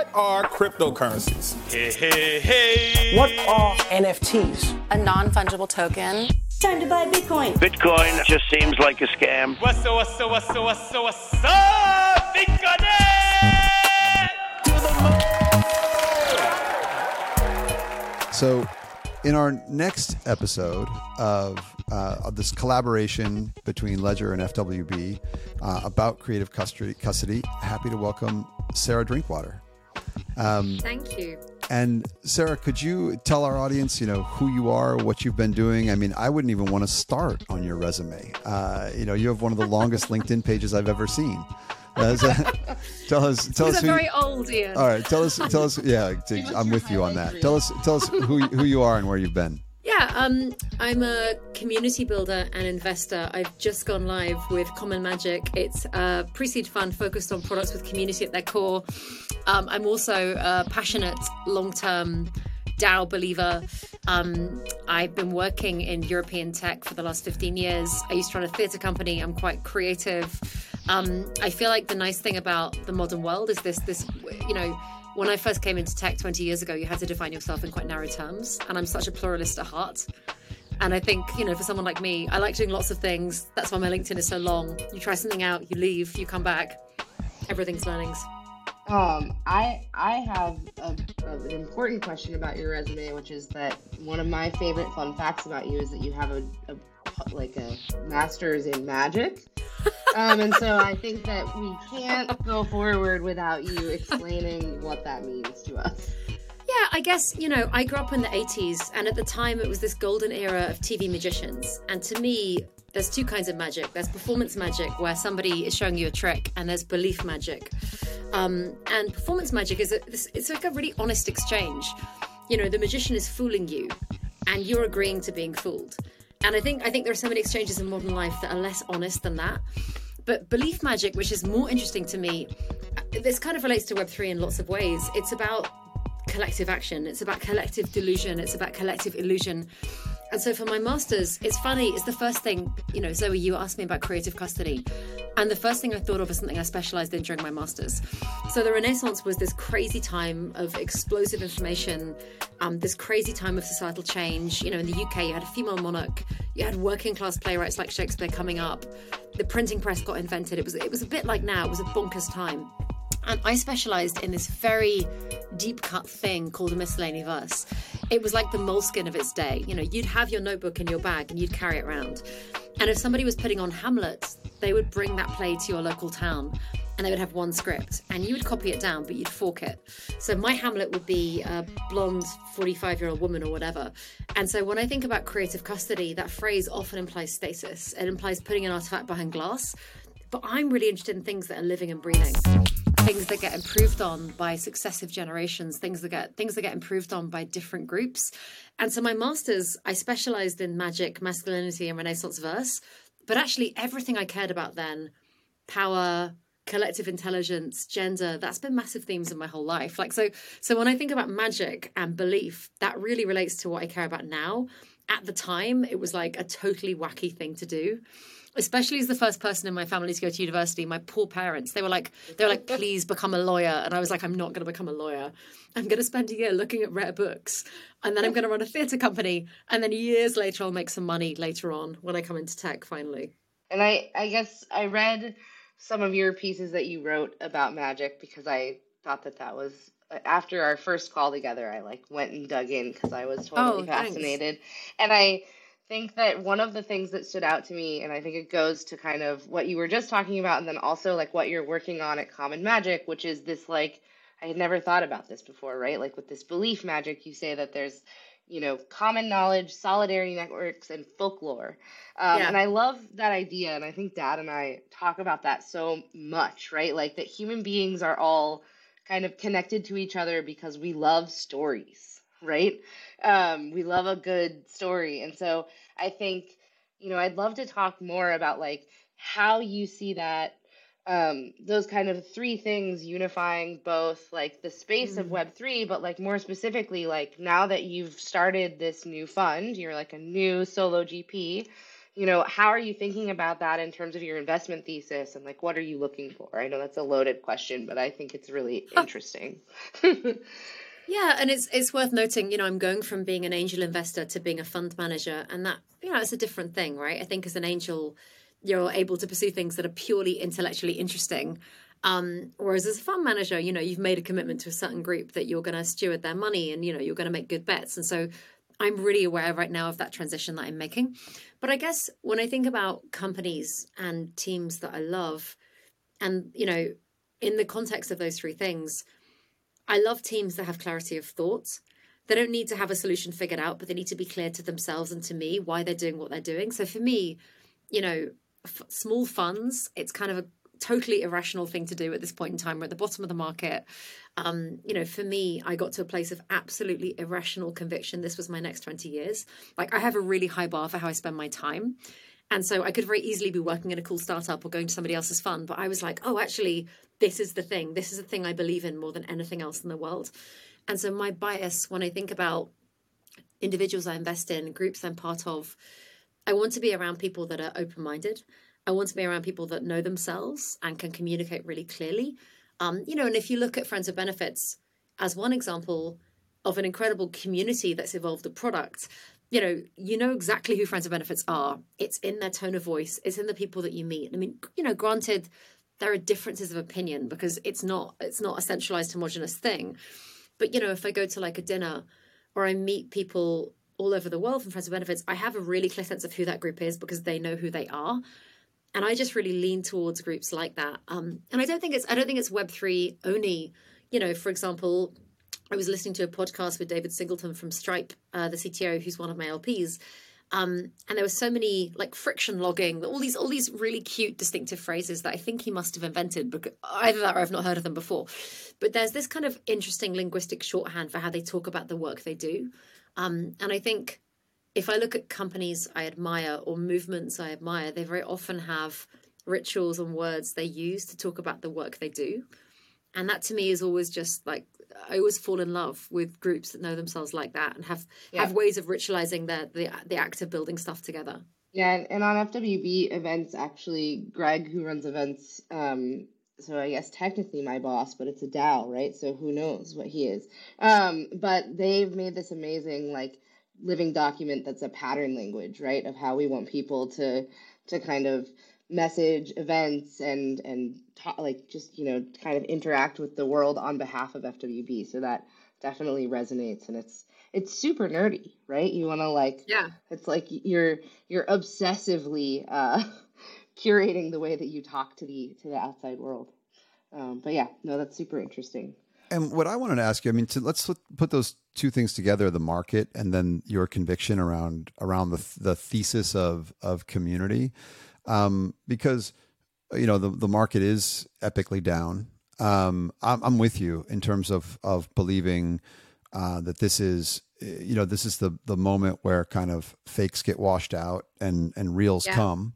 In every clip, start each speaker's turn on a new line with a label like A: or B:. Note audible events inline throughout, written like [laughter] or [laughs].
A: What are cryptocurrencies?
B: Hey, hey, hey.
C: What are NFTs?
D: A non fungible token.
E: Time to buy Bitcoin.
F: Bitcoin just seems like a scam.
B: What's up, what's up, what's up, what's up, what's up? Bitcoin!
G: So, in our next episode of, uh, of this collaboration between Ledger and FWB uh, about creative custody, custody, happy to welcome Sarah Drinkwater.
H: Um, Thank you.
G: And Sarah, could you tell our audience, you know, who you are, what you've been doing? I mean, I wouldn't even want to start on your resume. Uh, you know, you have one of the longest [laughs] LinkedIn pages I've ever seen. Uh, [laughs] tell us, tell
H: These
G: us.
H: Are very you, old, Ian.
G: All right, tell us, tell us. Yeah, [laughs] I'm with you on that. Tell us, tell us who who you are and where you've been.
H: Yeah, um, I'm a community builder and investor. I've just gone live with Common Magic. It's a pre-seed fund focused on products with community at their core. Um, I'm also a passionate long-term DAO believer. Um, I've been working in European tech for the last 15 years. I used to run a theatre company. I'm quite creative. Um, I feel like the nice thing about the modern world is this, this, you know, when I first came into tech 20 years ago, you had to define yourself in quite narrow terms. And I'm such a pluralist at heart. And I think, you know, for someone like me, I like doing lots of things. That's why my LinkedIn is so long. You try something out, you leave, you come back. Everything's learnings.
I: Um, I I have a, a, an important question about your resume, which is that one of my favorite fun facts about you is that you have a, a like a master's in magic. Um, and so I think that we can't go forward without you explaining what that means to us.
H: Yeah, I guess, you know, I grew up in the 80s, and at the time it was this golden era of TV magicians. And to me, there's two kinds of magic there's performance magic, where somebody is showing you a trick, and there's belief magic. Um, and performance magic is a, it's like a really honest exchange. You know, the magician is fooling you, and you're agreeing to being fooled. And I think I think there are so many exchanges in modern life that are less honest than that. But belief magic, which is more interesting to me, uh, this kind of relates to Web3 in lots of ways. It's about collective action, it's about collective delusion, it's about collective illusion. And so for my master's, it's funny, it's the first thing, you know, Zoe, you asked me about creative custody. And the first thing I thought of is something I specialized in during my master's. So the Renaissance was this crazy time of explosive information, um, this crazy time of societal change. You know, in the UK, you had a female monarch, you had working class playwrights like Shakespeare coming up, the printing press got invented. It was it was a bit like now, it was a bonkers time. And I specialized in this very deep cut thing called a miscellany verse. It was like the Moleskine of its day. You know, you'd have your notebook in your bag and you'd carry it around. And if somebody was putting on Hamlet, they would bring that play to your local town and they would have one script and you would copy it down, but you'd fork it. So my Hamlet would be a blonde 45 year old woman or whatever. And so when I think about creative custody, that phrase often implies status. It implies putting an artifact behind glass. But I'm really interested in things that are living and breathing things that get improved on by successive generations things that get things that get improved on by different groups. And so my masters i specialized in magic masculinity and renaissance verse but actually everything i cared about then power collective intelligence gender that's been massive themes in my whole life. Like so so when i think about magic and belief that really relates to what i care about now. At the time it was like a totally wacky thing to do especially as the first person in my family to go to university my poor parents they were like they were like [laughs] please become a lawyer. And i was like i'm not going to become a lawyer. I'm going to spend a year looking at rare books and then i'm going to run a theatre company and then years later i'll make some money later on when i come into tech finally.
I: And i i guess i read some of your pieces that you wrote about magic because i thought that that was after our first call together i like went and dug in because i was totally oh, fascinated. And i think that one of the things that stood out to me, and I think it goes to kind of what you were just talking about, and then also like what you're working on at Common Magic, which is this like, I had never thought about this before, right? Like with this belief magic, you say that there's, you know, common knowledge, solidarity networks, and folklore. Um, yeah. And I love that idea. And I think Dad and I talk about that so much, right? Like that human beings are all kind of connected to each other because we love stories, right? Um, we love a good story. And so I think, you know, I'd love to talk more about like how you see that um, those kind of three things unifying both like the space mm. of Web3, but like more specifically, like now that you've started this new fund, you're like a new solo GP, you know, how are you thinking about that in terms of your investment thesis and like what are you looking for? I know that's a loaded question, but I think it's really [laughs] interesting. [laughs]
H: yeah, and it's it's worth noting, you know, I'm going from being an angel investor to being a fund manager and that you know, it's a different thing, right? I think as an angel you're able to pursue things that are purely intellectually interesting. Um, whereas as a fund manager, you know, you've made a commitment to a certain group that you're going to steward their money and, you know, you're going to make good bets. And so I'm really aware right now of that transition that I'm making. But I guess when I think about companies and teams that I love, and you know, in the context of those three things, I love teams that have clarity of thought. They don't need to have a solution figured out, but they need to be clear to themselves and to me why they're doing what they're doing. So for me, you know, f- small funds, it's kind of a totally irrational thing to do at this point in time. We're at the bottom of the market. Um, you know, for me, I got to a place of absolutely irrational conviction. This was my next 20 years. Like, I have a really high bar for how I spend my time. And so I could very easily be working in a cool startup or going to somebody else's fund. But I was like, oh, actually, this is the thing. This is the thing I believe in more than anything else in the world. And so my bias when I think about individuals I invest in, groups I'm part of, I want to be around people that are open minded. I want to be around people that know themselves and can communicate really clearly. Um, you know, and if you look at Friends of Benefits as one example of an incredible community that's evolved a product, you know, you know exactly who Friends of Benefits are. It's in their tone of voice, it's in the people that you meet. I mean, you know, granted, there are differences of opinion because it's not it's not a centralized homogenous thing. But you know, if I go to like a dinner or I meet people all over the world from Friends of Benefits, I have a really clear sense of who that group is because they know who they are and I just really lean towards groups like that. Um, and I don't think it's I don't think it's Web three only. You know, for example, I was listening to a podcast with David Singleton from Stripe, uh, the CTO, who's one of my LPs. Um, and there were so many like friction logging, all these all these really cute, distinctive phrases that I think he must have invented. Because either that or I've not heard of them before. But there's this kind of interesting linguistic shorthand for how they talk about the work they do, um, and I think if I look at companies I admire or movements I admire, they very often have rituals and words they use to talk about the work they do. And that to me is always just like I always fall in love with groups that know themselves like that and have yeah. have ways of ritualizing the, the the act of building stuff together.
I: Yeah, and, on FWB events, actually, Greg, who runs events, um, so I guess technically my boss, but it's a DAO, right? So who knows what he is? Um, but they've made this amazing like living document that's a pattern language, right? Of how we want people to to kind of message events and and talk, like just you know kind of interact with the world on behalf of FWB. So that definitely resonates, and it's it's super nerdy, right? You want to like
H: yeah,
I: it's like you're you're obsessively uh, [laughs] curating the way that you talk to the to the outside world. Um, but yeah, no, that's super interesting.
G: And what I wanted to ask you, I mean, to, let's put those two things together: the market and then your conviction around around the the thesis of of community, um, because you know the the market is epically down. Um, I'm, I'm with you in terms of of believing uh, that this is you know this is the the moment where kind of fakes get washed out and and reals yeah. come.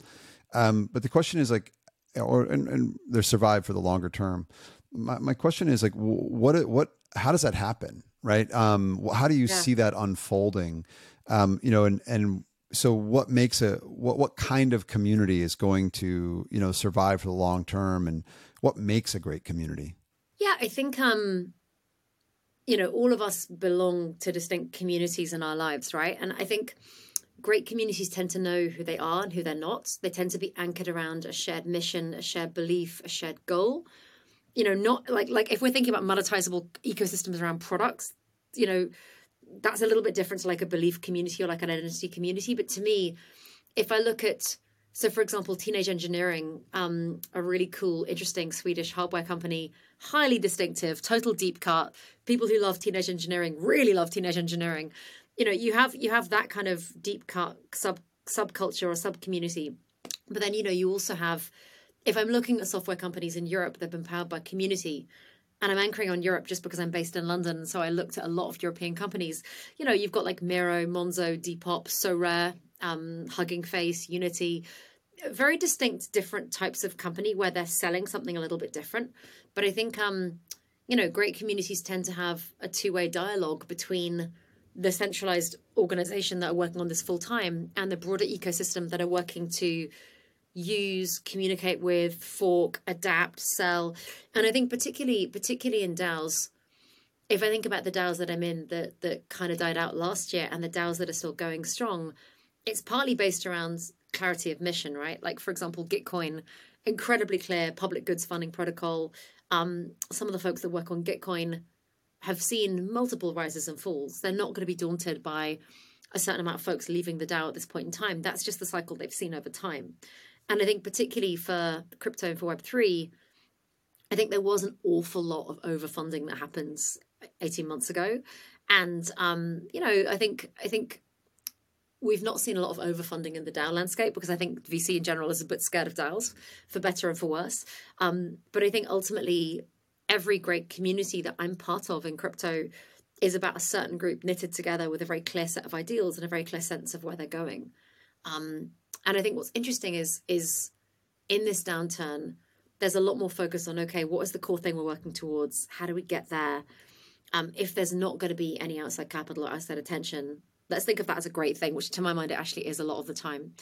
G: Um, but the question is like, or and, and they're survive for the longer term my, my question is like what what how does that happen right um how do you yeah. see that unfolding um you know and and so what makes a what what kind of community is going to you know survive for the long term and what makes a great community?
H: Yeah i think um you know all of us belong to distinct communities in our lives right? And i think great communities tend to know who they are and who they're not. They tend to be anchored around a shared mission a shared belief a shared goal. You know, not like like if we're thinking about monetizable ecosystems around products, you know, that's a little bit different to like a belief community or like an identity community. But to me, if I look at so, for example, Teenage Engineering, um, a really cool, interesting Swedish hardware company, highly distinctive, total deep cut. People who love Teenage Engineering really love Teenage Engineering. You know, you have you have that kind of deep cut sub subculture or sub community, but then you know you also have if I'm looking at software companies in Europe that have been powered by community, and I'm anchoring on Europe just because I'm based in London, so I looked at a lot of European companies. You know, you've got like Miro, Monzo, Depop, Sorare, um, Hugging Face, Unity, very distinct, different types of company where they're selling something a little bit different. But I think, um, you know, great communities tend to have a two way dialogue between the centralized organization that are working on this full time and the broader ecosystem that are working to use, communicate with, fork, adapt, sell. And I think particularly particularly in DAOs, if I think about the DAOs that I'm in that that kind of died out last year and the DAOs that are still going strong, it's partly based around clarity of mission, right? Like for example, Gitcoin, incredibly clear public goods funding protocol. Um, some of the folks that work on Gitcoin have seen multiple rises and falls. They're not going to be daunted by a certain amount of folks leaving the DAO at this point in time. That's just the cycle they've seen over time. And I think particularly for crypto and for Web3, I think there was an awful lot of overfunding that happens 18 months ago. And um, you know, I think I think we've not seen a lot of overfunding in the DAO landscape because I think VC in general is a bit scared of DAOs, for better and for worse. Um, but I think ultimately every great community that I'm part of in crypto is about a certain group knitted together with a very clear set of ideals and a very clear sense of where they're going. Um, and I think what's interesting is is in this downturn, there's a lot more focus on okay, what is the core thing we're working towards? How do we get there? Um, if there's not going to be any outside capital or outside attention, let's think of that as a great thing, which to my mind it actually is a lot of the time.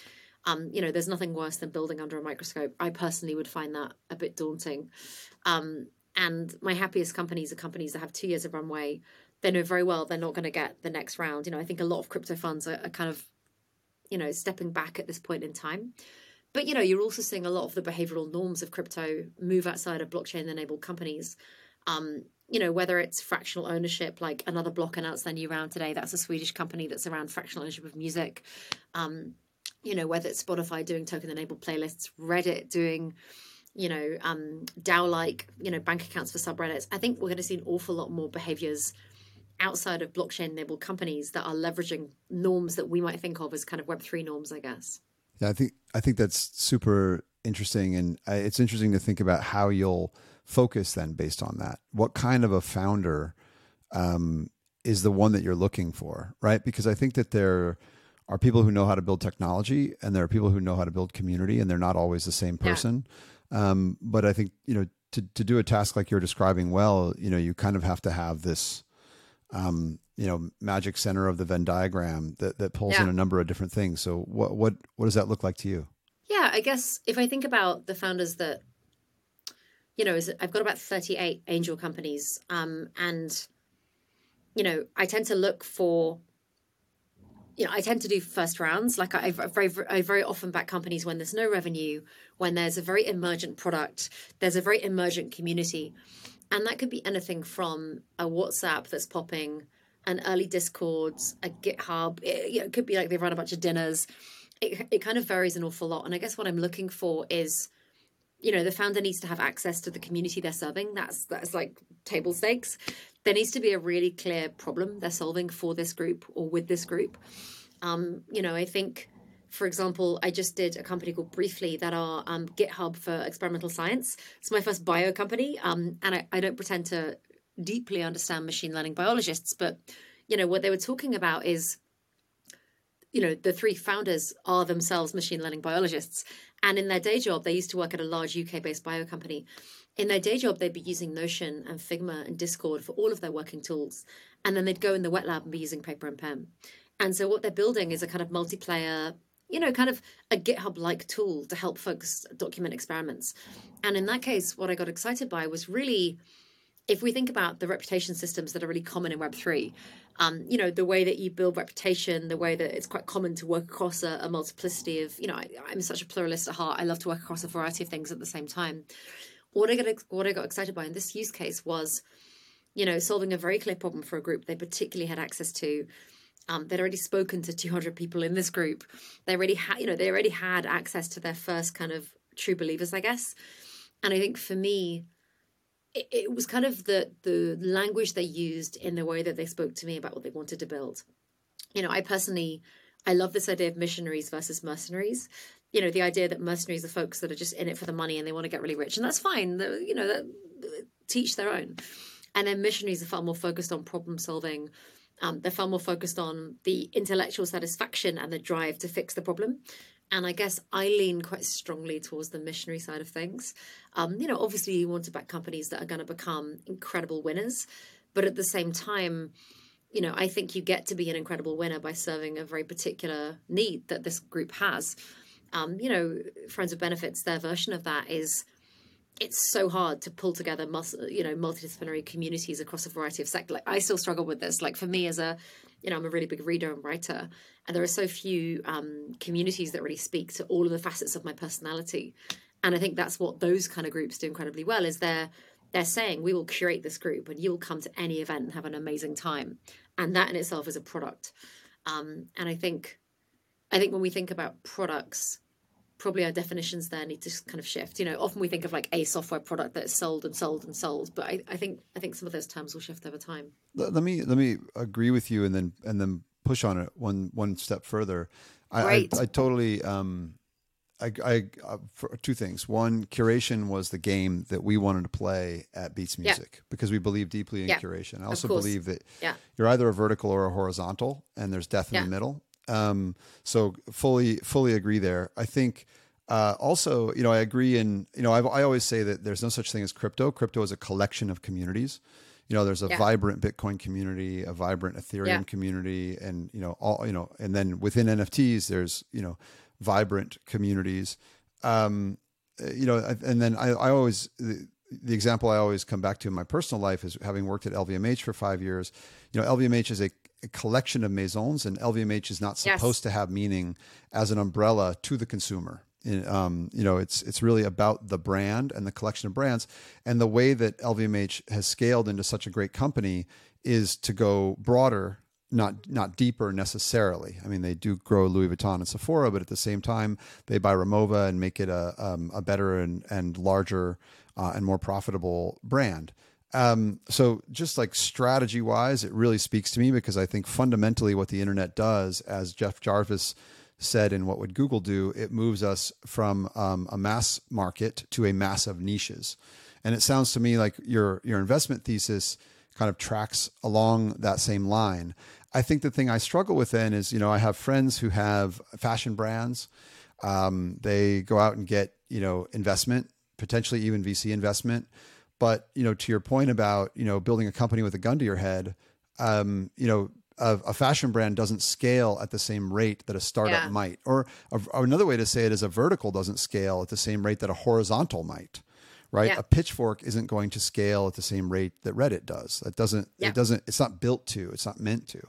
H: Um, you know, there's nothing worse than building under a microscope. I personally would find that a bit daunting. Um, and my happiest companies are companies that have two years of runway. They know very well they're not going to get the next round. You know, I think a lot of crypto funds are, are kind of, you know, stepping back at this point in time. But you know, you're also seeing a lot of the behavioral norms of crypto move outside of blockchain-enabled companies. Um, you know, whether it's fractional ownership, like Anotherblock announced their new round today. That's a Swedish company that's around fractional ownership of music. Um, you know, whether it's Spotify doing token-enabled playlists, Reddit doing you know, um, DAO like, you know, bank accounts for subreddits. I think we're going to see an awful lot more behaviors outside of blockchain enabled companies that are leveraging norms that we might think of as kind of Web3 norms, I guess.
G: Yeah, I think I think that's super interesting, and uh, it's interesting to think about how you'll focus then based on that. What kind of a founder um, is the one that you're looking for, right? Because I think that there are people who know how to build technology, and there are people who know how to build community, and they're not always the same person. Yeah. Um, but I think you know to to do a task like you're describing well, you know, you kind of have to have this, um, you know, magic center of the Venn diagram that that pulls yeah. in a number of different things. So what what what does that look like to you?
H: Yeah, I guess if I think about the founders that, you know, I've got about 38 angel companies, um, and you know, I tend to look for you know, I tend to do first rounds. Like I, I very, I very often back companies when there's no revenue, when there's a very emergent product, there's a very emergent community, and that could be anything from a WhatsApp that's popping, an early Discords, a GitHub. It, you know, it could be like they've run a bunch of dinners. It, it kind of varies an awful lot, and I guess what I'm looking for is you know the founder needs to have access to the community they're serving that's that's like table stakes there needs to be a really clear problem they're solving for this group or with this group um, you know i think for example i just did a company called Briefly that are um, github for experimental science. It's my first bio company um, and I, I don't pretend to deeply understand machine learning biologists but you know what they were talking about is you know the three founders are themselves machine learning biologists. And in their day job they used to work at a large uk based bio company. In their day job they'd be using notion and figma and discord for all of their working tools. And then they'd go in the wet lab and be using paper and pen. And so what they're building is a kind of multiplayer you know kind of a github like tool to help folks document experiments and in that case what i got excited by was really if we think about the reputation systems that are really common in web3 um, you know, the way that you build reputation, the way that it's quite common to work across a, a multiplicity of, you know, I, am such a pluralist at heart. I love to work across a variety of things at the same time. What I got, what I got excited by in this use case was, you know, solving a very clear problem for a group they particularly had access to. Um, they'd already spoken to 200 people in this group. They already had, you know, they already had access to their first kind of true believers, I guess. And I think for me, it, it was kind of the the language they used in the way that they spoke to me about what they wanted to build. You know, I personally I love this idea of missionaries versus mercenaries. You know, the idea that mercenaries are folks that are just in it for the money and they want to get really rich, and that's fine. You know, teach their own. And then missionaries are far more focused on problem solving. Um, they're far more focused on the intellectual satisfaction and the drive to fix the problem. And I guess I lean quite strongly towards the missionary side of things. Um, you know, obviously, you want to back companies that are going to become incredible winners, but at the same time, you know, I think you get to be an incredible winner by serving a very particular need that this group has. Um, you know, Friends of Benefits, their version of that is it's so hard to pull together mus- you know multidisciplinary communities across a variety of sectors. Like i still struggle with this. Like for me as a you know i'm a really big reader and writer and there are so few um, communities that really speak to all of the facets of my personality. And i think that's what those kind of groups do incredibly well is they're they're saying we will curate this group and you'll come to any event and have an amazing time. And that in itself is a product. Um, and i think i think when we think about products probably our definitions there need to kind of shift. You know, often we think of like a software product that's sold and sold and sold, but I, I think I think some of those terms will shift over time.
G: Let, let, me let me agree with you, and then and then push on it one one step further. I, I, I, totally. Um, I, I uh, for two things. One, curation was the game that we wanted to play at Beats Music yeah. because we believe deeply in yeah. curation. I also believe that yeah. you're either a vertical or a horizontal, and there's death in the middle. Um, so fully fully agree there. I think uh, also, you know, I agree in you know I've, i always say that there's no such thing as crypto. Crypto is a collection of communities. You know, there's a yeah. vibrant Bitcoin community, a vibrant Ethereum yeah. community, and you know all you know, and then within NFTs, there's you know vibrant communities. Um, you know, and then I, I always the, the example I always come back to in my personal life is having worked at LVMH for five years. You know, LVMH is a a collection of maisons, and LVMH is not supposed yes. to have meaning as an umbrella to the consumer. Um, you know, it's it's really about the brand and the collection of brands, and the way that LVMH has scaled into such a great company is to go broader, not not deeper necessarily. I mean, they do grow Louis Vuitton and Sephora, but at the same time, they buy Rimowa and make it a um, a better and and larger uh, and more profitable brand. Um, so just like strategy wise, it really speaks to me because I think fundamentally what the internet does, as Jeff Jarvis said in what would Google do, it moves us from um, a mass market to a mass of niches. And it sounds to me like your your investment thesis kind of tracks along that same line. I think the thing I struggle with then is, you know, I have friends who have fashion brands. Um, they go out and get, you know, investment, potentially even VC investment but you know, to your point about you know building a company with a gun to your head, um, you know, a, a, fashion brand doesn't scale at the same rate that a startup yeah. might, or, or, another way to say it is a vertical doesn't scale at the same rate that a horizontal might. Right, yeah. a pitchfork isn't going to scale at the same rate that Reddit does. It doesn't. Yeah. It doesn't. It's not built to. It's not meant to.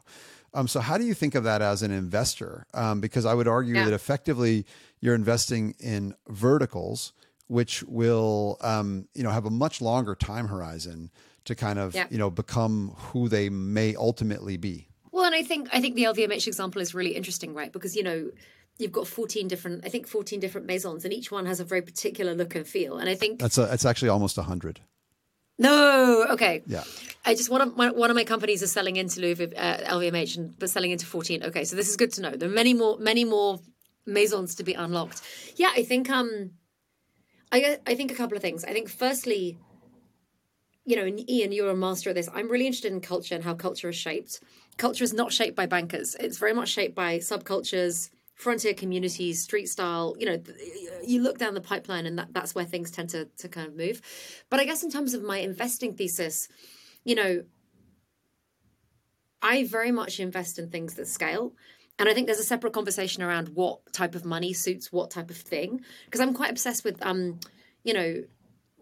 G: Um, so, how do you think of that as an investor? Um, because I would argue that effectively you're investing in verticals which will um, you know have a much longer time horizon to kind of yeah. you know become who they may ultimately be.
H: Well, and I think I think the LVMH example is really interesting, right? Because you know you've got 14 different i think 14 different maisons and each one has a very particular look and feel. And i think
G: that's a, it's actually almost 100
H: no okay.
G: Yeah.
H: I just one of my, one of my companies is selling into Louis, uh, lvmh and but selling into 14 okay so this is good to know. There are many more many more maisons to be unlocked. Yeah i think um I I think a couple of things. I think firstly, you know, and Ian, you're a master of this. I'm really interested in culture and how culture is shaped. Culture is not shaped by bankers. It's very much shaped by subcultures, frontier communities, street style. You know, you look down the pipeline, and that, that's where things tend to to kind of move. But I guess in terms of my investing thesis, you know, I very much invest in things that scale. And I think there's a separate conversation around what type of money suits what type of thing. Because I'm quite obsessed with, um, you know,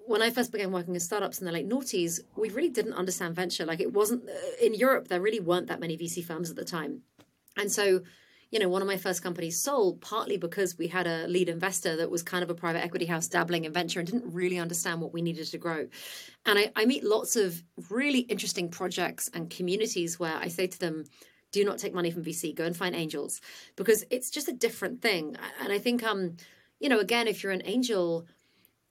H: when I first began working in startups in the late noughties, we really didn't understand venture. Like it wasn't uh, in Europe, there really weren't that many VC firms at the time. And so, you know, one of my first companies sold partly because we had a lead investor that was kind of a private equity house dabbling in venture and didn't really understand what we needed to grow. And I, I meet lots of really interesting projects and communities where I say to them, do not take money from VC. Go and find angels because it's just a different thing. And I think, um, you know, again, if you're an angel,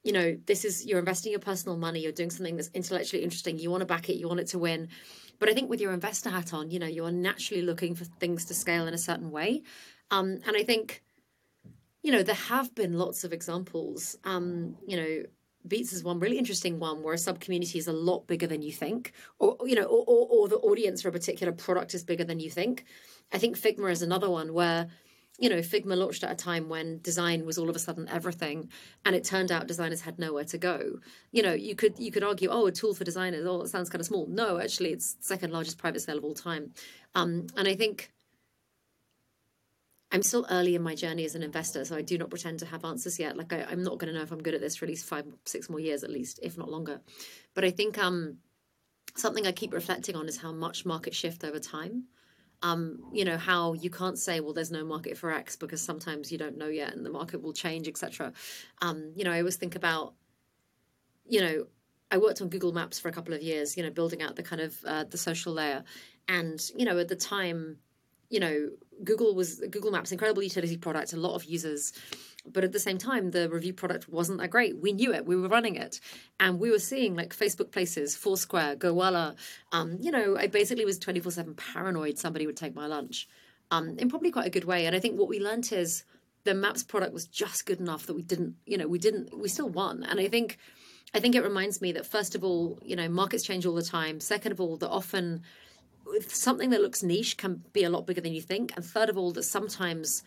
H: you know, this is you're investing your personal money. You're doing something that's intellectually interesting. You want to back it. You want it to win. But I think with your investor hat on, you know, you are naturally looking for things to scale in a certain way. Um, and I think, you know, there have been lots of examples. Um, you know, Beats is one really interesting one where a sub community is a lot bigger than you think, or you know, or, or, or, the audience for a particular product is bigger than you think. I think Figma is another one where you know, Figma launched at a time when design was all of a sudden everything, and it turned out designers had nowhere to go. You know, you could you could argue, oh, a tool for designers, oh, it sounds kind of small. No, actually, it's second largest private sale of all time, um, and I think I'm still early in my journey as an investor, so I do not pretend to have answers yet. Like I, am not going to know if I'm good at this for at least five, six more years, at least, if not longer. But I think um, something I keep reflecting on is how much market shift over time um, you know how you can't say well there's no market for x because sometimes you don't know yet and the market will change etc um, you know i always think about you know i worked on google maps for a couple of years you know building out the kind of uh, the social layer and you know at the time you know google was google maps incredible utility product a lot of users. But at the same time the review product wasn't that great. We knew it. We were running it. And we were seeing like facebook places foursquare gowalla um, you know i basically was 24-7 paranoid somebody would take my lunch um, in probably quite a good way. And i think what we learned is the maps product was just good enough that we didn't you know we didn't we still won. And i think i think it reminds me that first of all you know markets change all the time. Second of all that often something that looks niche can be a lot bigger than you think and third of all that sometimes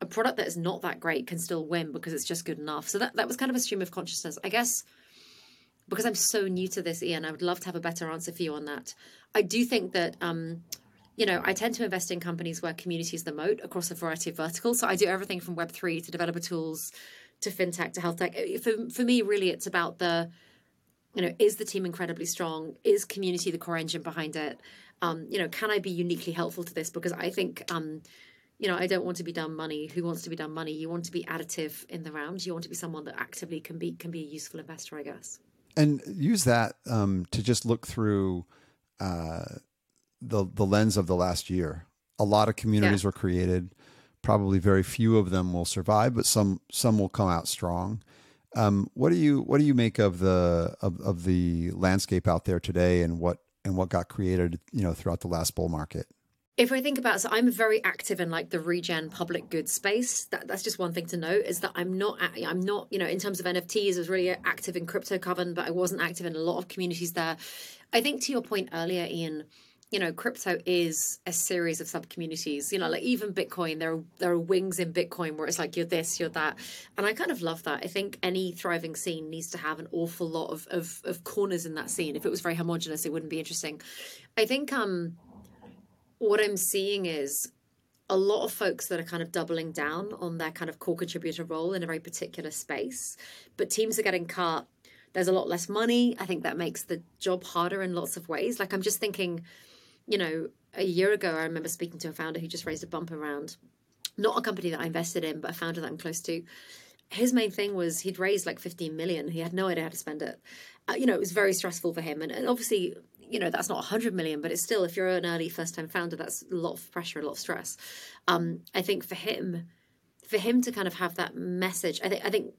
H: a product that is not that great can still win because it's just good enough. So that, that was kind of a stream of consciousness. I guess because I'm so new to this, Ian, I would love to have a better answer for you on that. I do think that, um, you know, I tend to invest in companies where community is the moat across a variety of verticals. So I do everything from Web3 to developer tools to fintech to health tech. For, for me, really, it's about the, you know, is the team incredibly strong? Is community the core engine behind it? Um, you know, can I be uniquely helpful to this? Because I think, um, you know, I don't want to be done money. Who wants to be done money? You want to be additive in the round. You want to be someone that actively can be can be a useful investor, I guess.
G: And use that um, to just look through uh, the the lens of the last year. A lot of communities yeah. were created. Probably very few of them will survive, but some some will come out strong. Um, what do you what do you make of the of, of the landscape out there today, and what and what got created, you know, throughout the last bull market?
H: if I think about, so I'm very active in like the regen public goods space. That, that's just one thing to note is that I'm not, I'm not, you know, in terms of NFTs, I was really active in Crypto Coven, but I wasn't active in a lot of communities there. I think to your point earlier, Ian, you know, crypto is a series of sub communities. You know, like even Bitcoin, there are there are wings in Bitcoin where it's like you're this, you're that, and I kind of love that. I think any thriving scene needs to have an awful lot of of, of corners in that scene. If it was very homogenous, it wouldn't be interesting. I think um what I'm seeing is a lot of folks that are kind of doubling down on their kind of core contributor role in a very particular space, but teams are getting cut. There's a lot less money. I think that makes the job harder in lots of ways. Like I'm just thinking, you know, a year ago, I remember speaking to a founder who just raised a bumper round, not a company that I invested in, but a founder that I'm close to. His main thing was he'd raised like 15 million. He had no idea how to spend it. Uh, you know, it was very stressful for him. And, and obviously, you know that's not 100 million but it's still if you're an early first time founder that's a lot of pressure a lot of stress um, i think for him for him to kind of have that message i think i think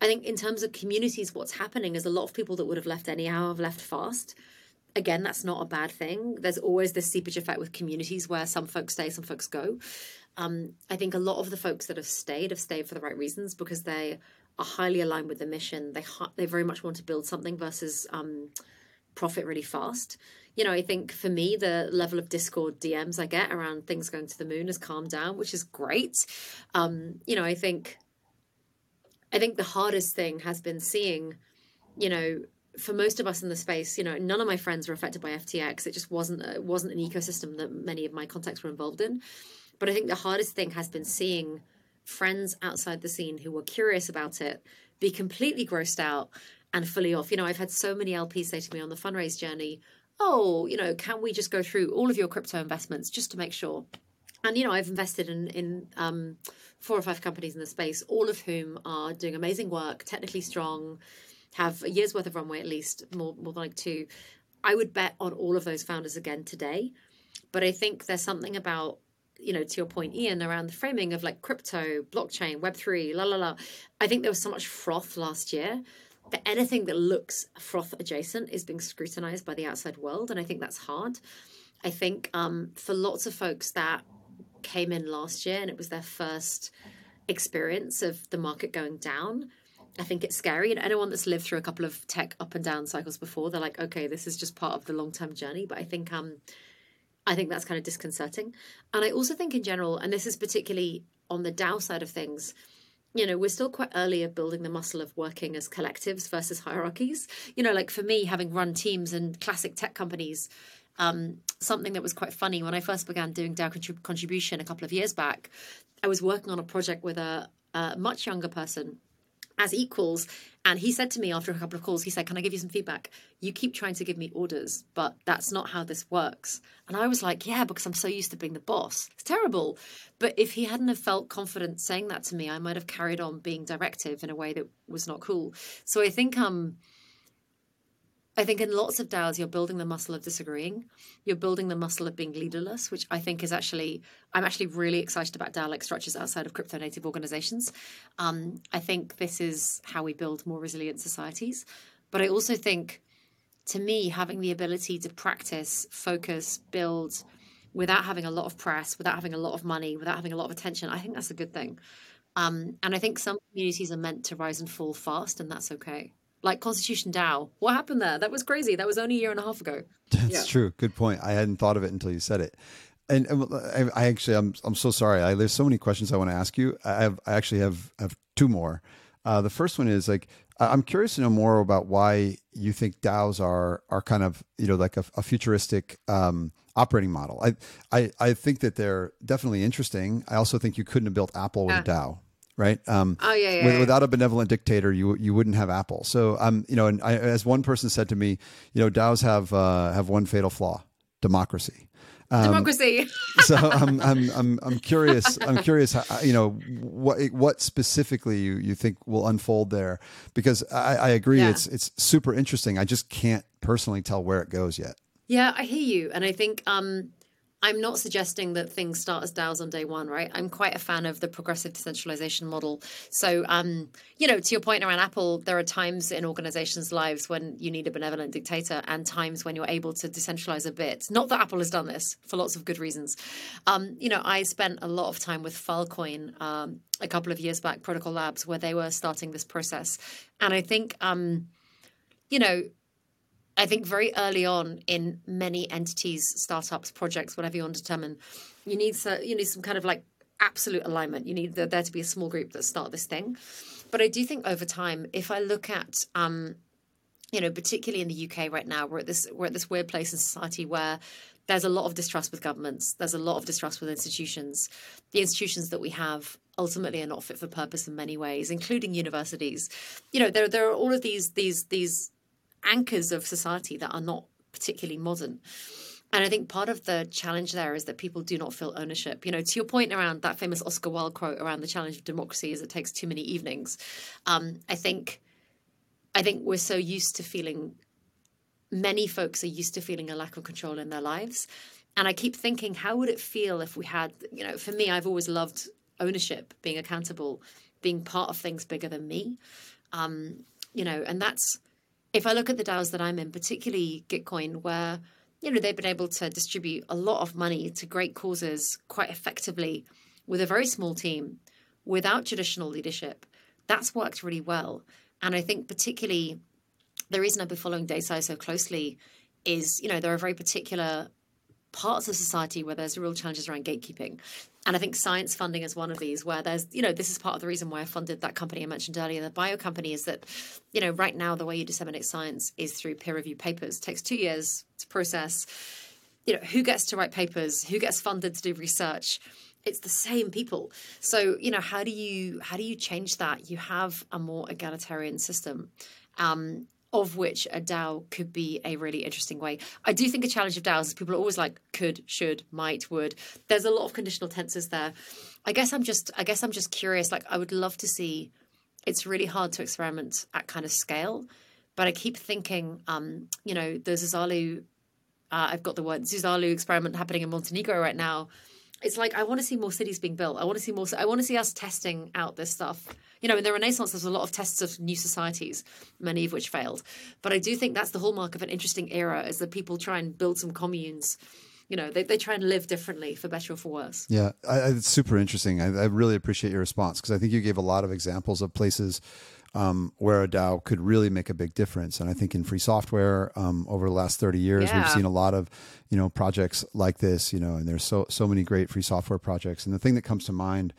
H: i think in terms of communities what's happening is a lot of people that would have left anyhow have left fast again that's not a bad thing there's always this seepage effect with communities where some folks stay some folks go um, i think a lot of the folks that have stayed have stayed for the right reasons because they are highly aligned with the mission they they very much want to build something versus um, profit really fast. You know, I think for me, the level of Discord DMs I get around things going to the moon has calmed down, which is great. Um, you know, I think, I think the hardest thing has been seeing, you know, for most of us in the space, you know, none of my friends were affected by FTX. It just wasn't it wasn't an ecosystem that many of my contacts were involved in. But I think the hardest thing has been seeing friends outside the scene who were curious about it be completely grossed out and fully off. You know, I've had so many LPs say to me on the fundraise journey, oh, you know, can we just go through all of your crypto investments just to make sure? And you know, I've invested in in um, four or five companies in the space, all of whom are doing amazing work, technically strong, have a year's worth of runway at least, more more than like two. I would bet on all of those founders again today, but I think there's something about you know, to your point, Ian, around the framing of like crypto, blockchain, Web three, la la la. I think there was so much froth last year but anything that looks froth adjacent is being scrutinized by the outside world. And I think that's hard. I think um, for lots of folks that came in last year and it was their first experience of the market going down, I think it's scary. And anyone that's lived through a couple of tech up and down cycles before, they're like, okay, this is just part of the long term journey. But I think um, I think that's kind of disconcerting. And I also think in general, and this is particularly on the DAO side of things, you know, we're still quite early of building the muscle of working as collectives versus hierarchies. You know, like for me, having run teams and classic tech companies, um, something that was quite funny when I first began doing DAO contrib- contribution a couple of years back, I was working on a project with a, a much younger person as equals. And he said to me after a couple of calls, he said, Can I give you some feedback? You keep trying to give me orders, but that's not how this works. And I was like, Yeah, because I'm so used to being the boss. It's terrible. But if he hadn't have felt confident saying that to me, I might have carried on being directive in a way that was not cool. So I think um I think in lots of DAOs, you're building the muscle of disagreeing. You're building the muscle of being leaderless, which I think is actually, I'm actually really excited about DAO like structures outside of crypto native organizations. Um, I think this is how we build more resilient societies. But I also think, to me, having the ability to practice, focus, build without having a lot of press, without having a lot of money, without having a lot of attention, I think that's a good thing. Um, and I think some communities are meant to rise and fall fast, and that's okay like Constitution DAO. What happened there? That was crazy. That was only a year and a half ago. [laughs]
G: That's yeah. true. Good point. I hadn't thought of it until you said it. And, and I actually, I'm I'm so sorry. I, there's so many questions I want to ask you. I have I actually have have two more. Uh, the first one is like I'm curious to know more about why you think DAOs are are kind of you know like a, a futuristic um, operating model. I, I I think that they're definitely interesting. I also think you couldn't have built Apple with a DAO right?
H: Um, oh yeah, yeah,
G: with, Without a benevolent dictator, you you wouldn't have Apple. So um, you know, and I, as one person said to me, you know, DAOs have uh, have one fatal flaw: democracy.
H: Um, democracy. [laughs]
G: so I'm, I'm I'm I'm curious. I'm curious. How, you know what what specifically you, you think will unfold there? Because I, I agree, yeah. it's it's super interesting. I just can't personally tell where it goes yet.
H: Yeah, I hear you, and I think um, I'm not suggesting that things start as DAOs on day one, right? I'm quite a fan of the progressive decentralization model. So, um, you know, to your point around Apple, there are times in organizations' lives when you need a benevolent dictator and times when you're able to decentralize a bit. Not that Apple has done this for lots of good reasons. Um, you know, I spent a lot of time with Filecoin um, a couple of years back, Protocol Labs, where they were starting this process. And I think, um, you know, I think very early on in many entities, startups, projects, whatever you want to determine, you need so, you need some kind of like absolute alignment. You need there to be a small group that start this thing. But I do think over time, if I look at um, you know, particularly in the UK right now, we're at this we're at this weird place in society where there's a lot of distrust with governments. There's a lot of distrust with institutions. The institutions that we have ultimately are not fit for purpose in many ways, including universities. You know, there there are all of these these these anchors of society that are not particularly modern. And I think part of the challenge there is that people do not feel ownership. You know, to your point around that famous Oscar Wilde quote around the challenge of democracy is it takes too many evenings. Um, I think, I think we're so used to feeling. Many folks are used to feeling a lack of control in their lives, and I keep thinking, how would it feel if we had? You know, for me, I've always loved ownership, being accountable, being part of things bigger than me. Um, you know, and that's if I look at the DAOs that I'm in, particularly Gitcoin, where you know they've been able to distribute a lot of money to great causes quite effectively with a very small team without traditional leadership, that's worked really well. And I think particularly the reason I've been following DeSci so closely is, you know, there are a very particular parts of society where there's real challenges around gatekeeping. And I think science funding is one of these where there's, you know, this is part of the reason why I funded that company I mentioned earlier, the bio company, is that, you know, right now the way you disseminate science is through peer review papers. It takes two years to process. You know, who gets to write papers? Who gets funded to do research? It's the same people. So, you know, how do you how do you change that? You have a more egalitarian system. Um, of which a DAO could be a really interesting way. I do think a challenge of DAOs is people are always like could, should, might, would. There's a lot of conditional tenses there. I guess I'm just I guess I'm just curious. Like I would love to see. It's really hard to experiment at kind of scale, but I keep thinking, um, you know, the Zuzalu. Uh, I've got the word Zuzalu experiment happening in Montenegro right now it's like I want to see more cities being built. I want to see more. I want to see us testing out this stuff. You know, in the Renaissance, there's a lot of tests of new societies, many of which failed. But I do think that's the hallmark of an interesting era: is that people try and build some communes. You know, they, they try and live differently for better or for worse.
G: Yeah, I, it's super interesting. I, I really appreciate your response because I think you gave a lot of examples of places um, where a DAO could really make a big difference. And I think in free software um, over the last 30 years,
H: Yeah.
G: we've seen a lot of, you know, projects like this, you know, and there's so, so many great free software projects. And the thing that comes to mind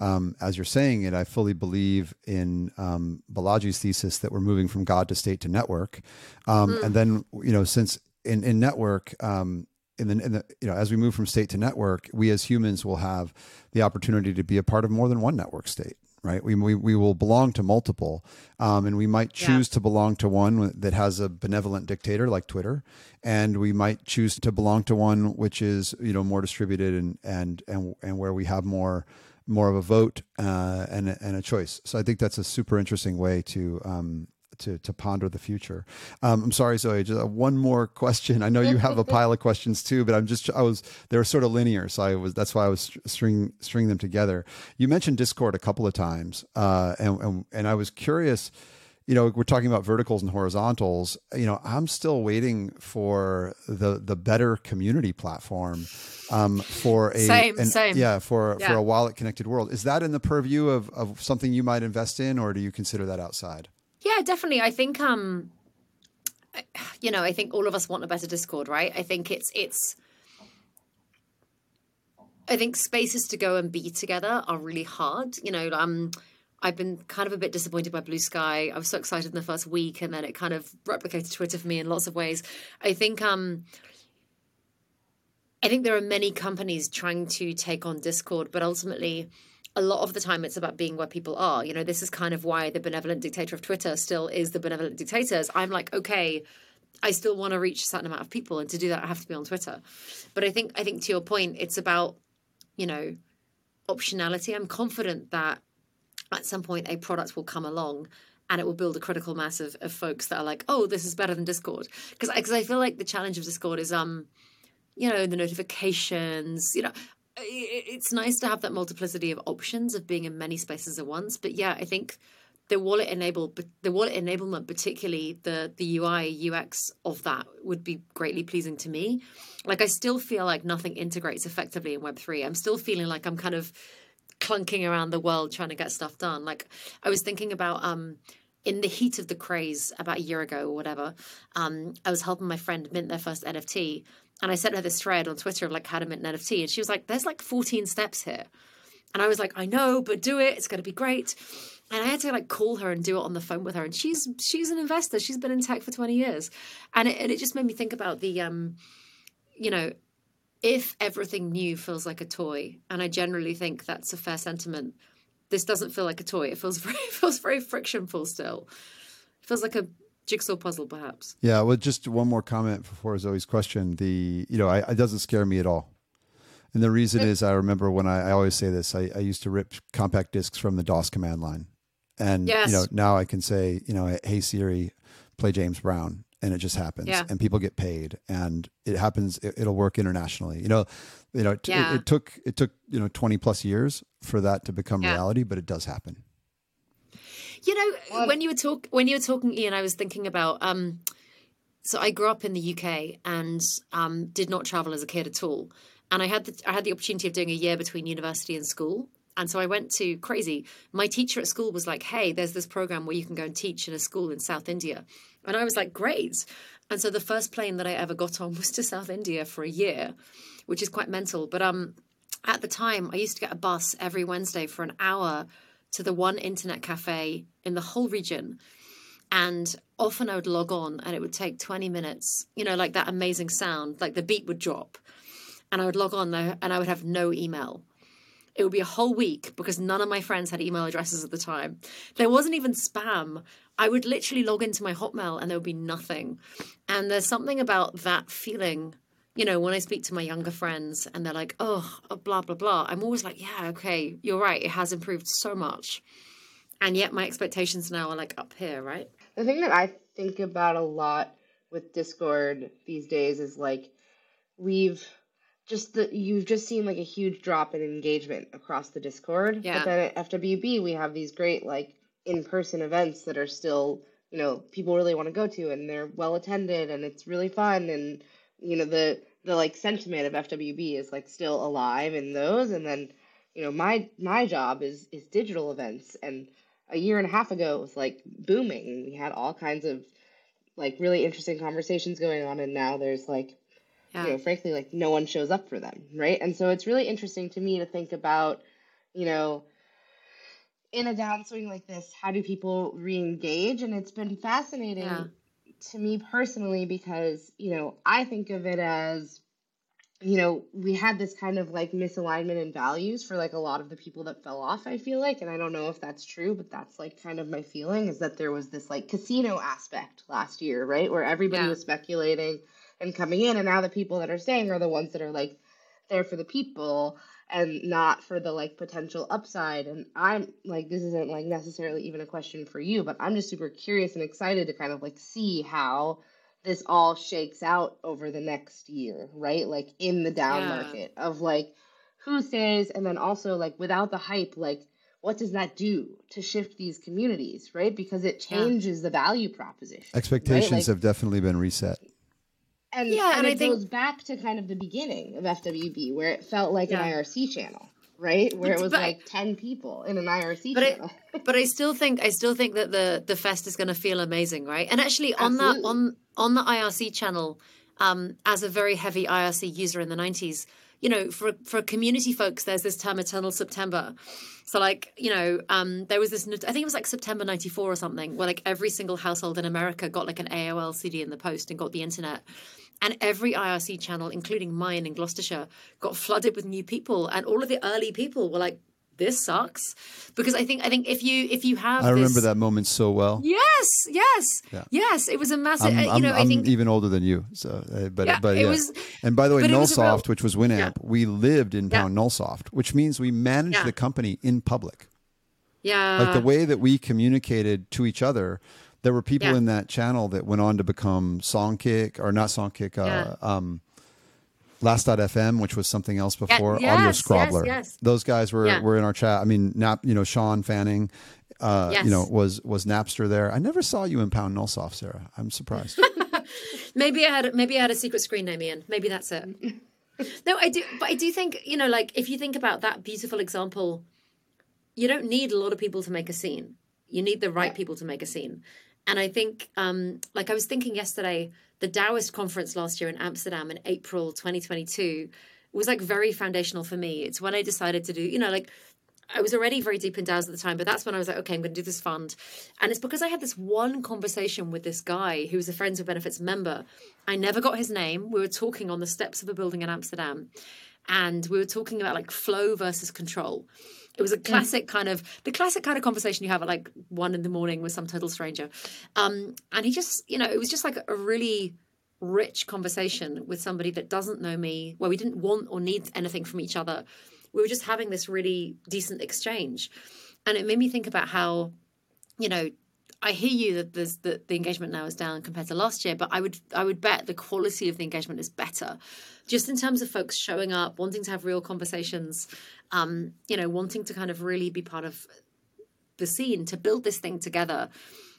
G: um, as you're saying it, I fully believe in um, Balaji's thesis that we're moving from God to state to network. Um, And then, you know, since in, in network, um, in the, in the, you know, as we move from state to network, we as humans will have the opportunity to be a part of more than one network state. Right, we, we we will belong to multiple, um, and we might
H: Yeah.
G: choose to belong to one that has a benevolent dictator like Twitter, and we might choose to belong to one which is you know more distributed and and and and where we have more more of a vote uh, and a- and a choice. So I think that's a super interesting way to um, to to ponder the future. Um, I'm sorry, Zoe. Just uh, one more question. I know you have a [laughs] pile of questions too, but I'm just I was they were sort of linear, so I was that's why I was string string them together. You mentioned Discord a couple of times, uh, and, and and I was curious. You know, we're talking about verticals and horizontals. You know, I'm still waiting for the the better community platform um, for a
H: Same,
G: an-
H: same.
G: yeah for for a wallet connected world. Is that in the purview of of something you might invest in, or do you consider that outside?
H: Yeah, definitely. I think um you know, I think all of us want a better Discord, right? I think it's it's I think spaces to go and be together are really hard. You know, um I've been kind of a bit disappointed by Bluesky. I was so excited in the first week and then it kind of replicated Twitter for me in lots of ways. I think um I think there are many companies trying to take on Discord, but ultimately a lot of the time it's about being where people are. You know, this is kind of why the benevolent dictator of Twitter still is the benevolent dictators. I'm like, okay, I still want to reach a certain amount of people, and to do that, I have to be on Twitter. But I think, I think to your point, it's about, you know, optionality. I'm confident that at some point a product will come along and it will build a critical mass of, of folks that are like, oh, this is better than Discord. Because I feel like the challenge of Discord is um, you know, the notifications, you know, it's nice to have that multiplicity of options of being in many spaces at once. But yeah, I think the wallet enable the wallet enablement, particularly the the UI UX of that, would be greatly pleasing to me. Like I still feel like nothing integrates effectively in Web three. I'm still feeling like I'm kind of clunking around the world trying to get stuff done. Like I was thinking about um in the heat of the craze about a year ago or whatever, um, I was helping my friend mint their first NFT. And I sent her this thread on Twitter of like how to mint an NFT. And she was like, there's like 14 steps here. And I was like, I know, but do it. It's going to be great. And I had to like call her and do it on the phone with her. And she's she's an investor. She's been in tech for 20 years. And it, and it just made me think about the, um, you know, if everything new feels like a toy, and I generally think that's a fair sentiment, this doesn't feel like a toy. It feels [laughs] very it feels very frictionful still. It feels like a jigsaw puzzle, perhaps.
G: Yeah, well, just one more comment before Zoe's question. The you know, I, it doesn't scare me at all, and the reason is I remember when I, I always say this. I, I used to rip compact discs from the DOS command line, and
H: Yes.
G: you know now I can say you know, hey Siri, play James Brown, and it just happens,
H: Yeah.
G: and people get paid, and it happens. It, it'll work internationally. You know, you know, it,
H: Yeah.
G: it, it took it took you know twenty plus years for that to become
H: Yeah.
G: reality, but it does happen.
H: You know, when you were talk when you were talking, Ian, I was thinking about. Um, so I grew up in the UK and um, did not travel as a kid at all. And I had the I had the opportunity of doing a year between university and school. And so I went to crazy. My teacher at school was like, "Hey, there's this program where you can go and teach in a school in South India," and I was like, "Great!" And so the first plane that I ever got on [laughs] was to South India for a year, which is quite mental. But um, at the time, I used to get a bus every Wednesday for an hour to the one internet cafe in the whole region. And often I would log on and it would take 20 minutes, you know, like that amazing sound, like the beat would drop. And I would log on there and I would have no email. It would be a whole week because none of my friends had email addresses at the time. There wasn't even spam. I would literally log into my Hotmail and there would be nothing. And there's something about that feeling, you know, when I speak to my younger friends and they're like, oh, blah, blah, blah. I'm always like, yeah, okay, you're right. It has improved so much. And yet my expectations now are like up here, right?
I: The thing that I think about a lot with Discord these days is like we've just the you've just seen like a huge drop in engagement across the Discord.
H: Yeah.
I: But then at FWB we have these great like in-person events that are still, you know, people really want to go to and they're well attended and it's really fun and you know the the like sentiment of FWB is like still alive in those and then you know my my job is is digital events and a year and a half ago it was like booming. We had all kinds of like really interesting conversations going on, and now there's like, yeah. you know, frankly, like no one shows up for them, right? And so it's really interesting to me to think about, you know, in a downswing like this, how do people re-engage? And it's been fascinating yeah. To me personally because you know I think of it as you know, we had this kind of like misalignment in values for like a lot of the people that fell off, I feel like. And I don't know if that's true, but that's like kind of my feeling is that there was this like casino aspect last year, right? Where everybody yeah. was speculating and coming in. And now the people that are staying are the ones that are like there for the people and not for the like potential upside. And I'm like, this isn't like necessarily even a question for you, but I'm just super curious and excited to kind of like see how this all shakes out over the next year, right? Like in the down yeah. market of like who stays and then also like without the hype, like what does that do to shift these communities, right? Because it changes yeah. the value proposition.
G: Expectations
I: right? like,
G: have definitely been reset.
I: And, yeah, and, and it I goes back to kind of the beginning of FWB where it felt like yeah. an IRC channel right? Where it was but, like ten people in an IRC
H: but
I: channel.
H: I, [laughs] but I still think I still think that the the fest is going to feel amazing, right? And actually, on Absolutely. that on on the IRC channel, um, as a very heavy IRC user in the nineties, you know, for for community folks, there's this term Eternal September. So like, you know, um, there was this. I think it was like September '94 or something, where like every single household in America got like an AOL CD in the post and got the internet. And every IRC channel, including mine in Gloucestershire, got flooded with new people. And all of the early people were like, this sucks because I think I think if you if you have
G: I
H: this...
G: remember that moment so well.
H: Yes, yes, yeah. yes. It was a massive.
G: I'm,
H: uh, you know,
G: I'm,
H: I think
G: even older than you. So, uh, but yeah, but yeah. Was, and by the way, Nullsoft, real... which was Winamp, yeah. we lived in Pound. Nullsoft, which means we managed the company in public.
H: Yeah,
G: like the way that we communicated to each other there were people yeah. in that channel that went on to become Songkick or not Songkick, uh, yeah. um, Last.fm, which was something else before,
H: yeah, yes,
G: Audioscrobbler.
H: Yes, yes.
G: Those guys were, yeah. were in our chat. I mean, Nap, you know, Sean Fanning, uh, yes. you know, was was Napster there. I never saw you in Pound Nullsoft, Sarah. I'm surprised. [laughs]
H: maybe I had maybe I had a secret screen name, Ian. Maybe that's it. no, I do, but I do think you know, like if you think about that beautiful example, you don't need a lot of people to make a scene. You need the right people to make a scene. And I think, um, like I was thinking yesterday, the DAOist conference last year in Amsterdam in April 2022 was like very foundational for me. It's when I decided to do, you know, like I was already very deep in DAOs at the time, but that's when I was like, okay, I'm going to do this fund. And it's because I had this one conversation with this guy who was a Friends with Benefits member. I never got his name. We were talking on the steps of a building in Amsterdam, and we were talking about like flow versus control. It was a classic kind of the classic kind of conversation you have at like one in the morning with some total stranger. Um, and he just, you know, it was just like a really rich conversation with somebody that doesn't know me, where we didn't want or need anything from each other. We were just having this really decent exchange. And it made me think about how, you know, I hear you that there's the, the engagement now is down compared to last year, but I would I would bet the quality of the engagement is better, just in terms of folks showing up, wanting to have real conversations, um, you know, wanting to kind of really be part of the scene to build this thing together